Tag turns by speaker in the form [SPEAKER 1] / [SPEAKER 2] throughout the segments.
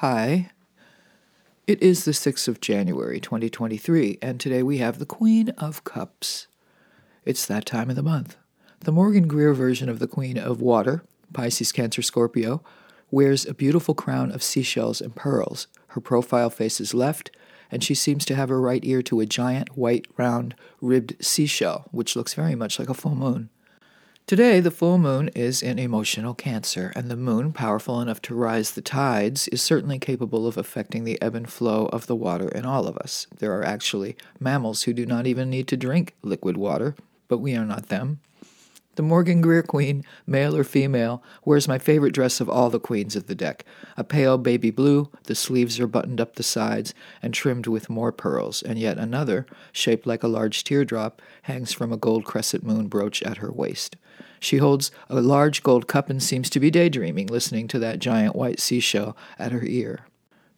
[SPEAKER 1] Hi. It is the 6th of January, 2023, and today we have the Queen of Cups. It's that time of the month. The Morgan Greer version of the Queen of Water, Pisces, Cancer, Scorpio, wears a beautiful crown of seashells and pearls. Her profile faces left, and she seems to have her right ear to a giant, white, round, ribbed seashell, which looks very much like a full moon. Today, the full moon is in emotional Cancer, and the moon, powerful enough to rise the tides, is certainly capable of affecting the ebb and flow of the water in all of us. There are actually mammals who do not even need to drink liquid water, but we are not them. The Morgan Greer Queen, male or female, wears my favorite dress of all the queens of the deck a pale baby blue, the sleeves are buttoned up the sides and trimmed with more pearls, and yet another, shaped like a large teardrop, hangs from a gold crescent moon brooch at her waist. She holds a large gold cup and seems to be daydreaming, listening to that giant white seashell at her ear.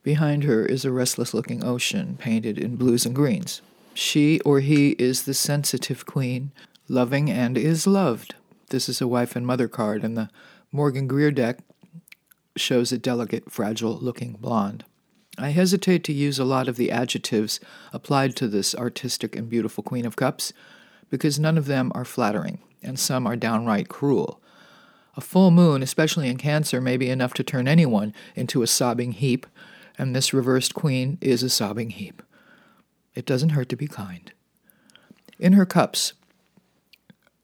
[SPEAKER 1] Behind her is a restless looking ocean painted in blues and greens. She or he is the sensitive queen, loving and is loved. This is a wife and mother card, and the Morgan Greer deck shows a delicate, fragile looking blonde. I hesitate to use a lot of the adjectives applied to this artistic and beautiful Queen of Cups because none of them are flattering and some are downright cruel. A full moon, especially in Cancer, may be enough to turn anyone into a sobbing heap, and this reversed queen is a sobbing heap. It doesn't hurt to be kind. In her cups,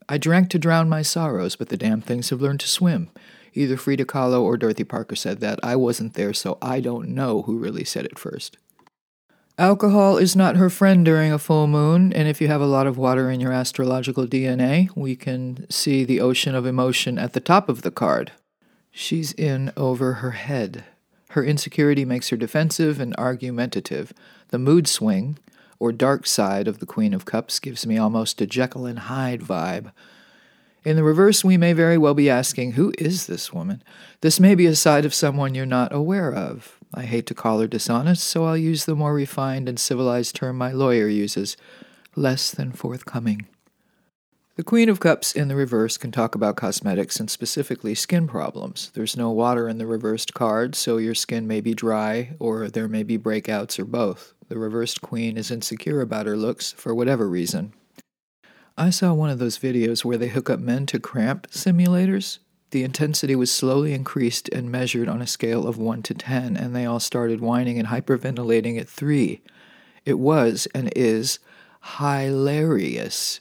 [SPEAKER 1] I drank to drown my sorrows, but the damn things have learned to swim. Either Frida Kahlo or Dorothy Parker said that. I wasn't there, so I don't know who really said it first. Alcohol is not her friend during a full moon, and if you have a lot of water in your astrological DNA, we can see the ocean of emotion at the top of the card. She's in over her head. Her insecurity makes her defensive and argumentative. The mood swing, or dark side of the Queen of Cups, gives me almost a Jekyll and Hyde vibe. In the reverse, we may very well be asking, Who is this woman? This may be a side of someone you're not aware of. I hate to call her dishonest, so I'll use the more refined and civilized term my lawyer uses less than forthcoming. The Queen of Cups in the reverse can talk about cosmetics and specifically skin problems. There's no water in the reversed card, so your skin may be dry or there may be breakouts or both. The reversed queen is insecure about her looks for whatever reason. I saw one of those videos where they hook up men to cramp simulators. The intensity was slowly increased and measured on a scale of 1 to 10, and they all started whining and hyperventilating at 3. It was and is hilarious.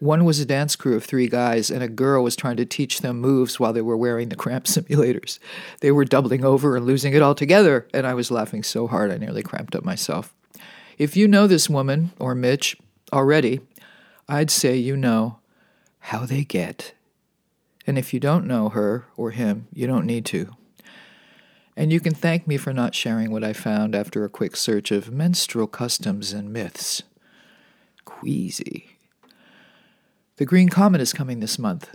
[SPEAKER 1] One was a dance crew of three guys, and a girl was trying to teach them moves while they were wearing the cramp simulators. They were doubling over and losing it altogether, and I was laughing so hard I nearly cramped up myself. If you know this woman, or Mitch, already, I'd say you know how they get. And if you don't know her or him, you don't need to. And you can thank me for not sharing what I found after a quick search of menstrual customs and myths. Queasy. The Green Comet is coming this month.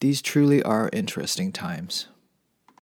[SPEAKER 1] These truly are interesting times.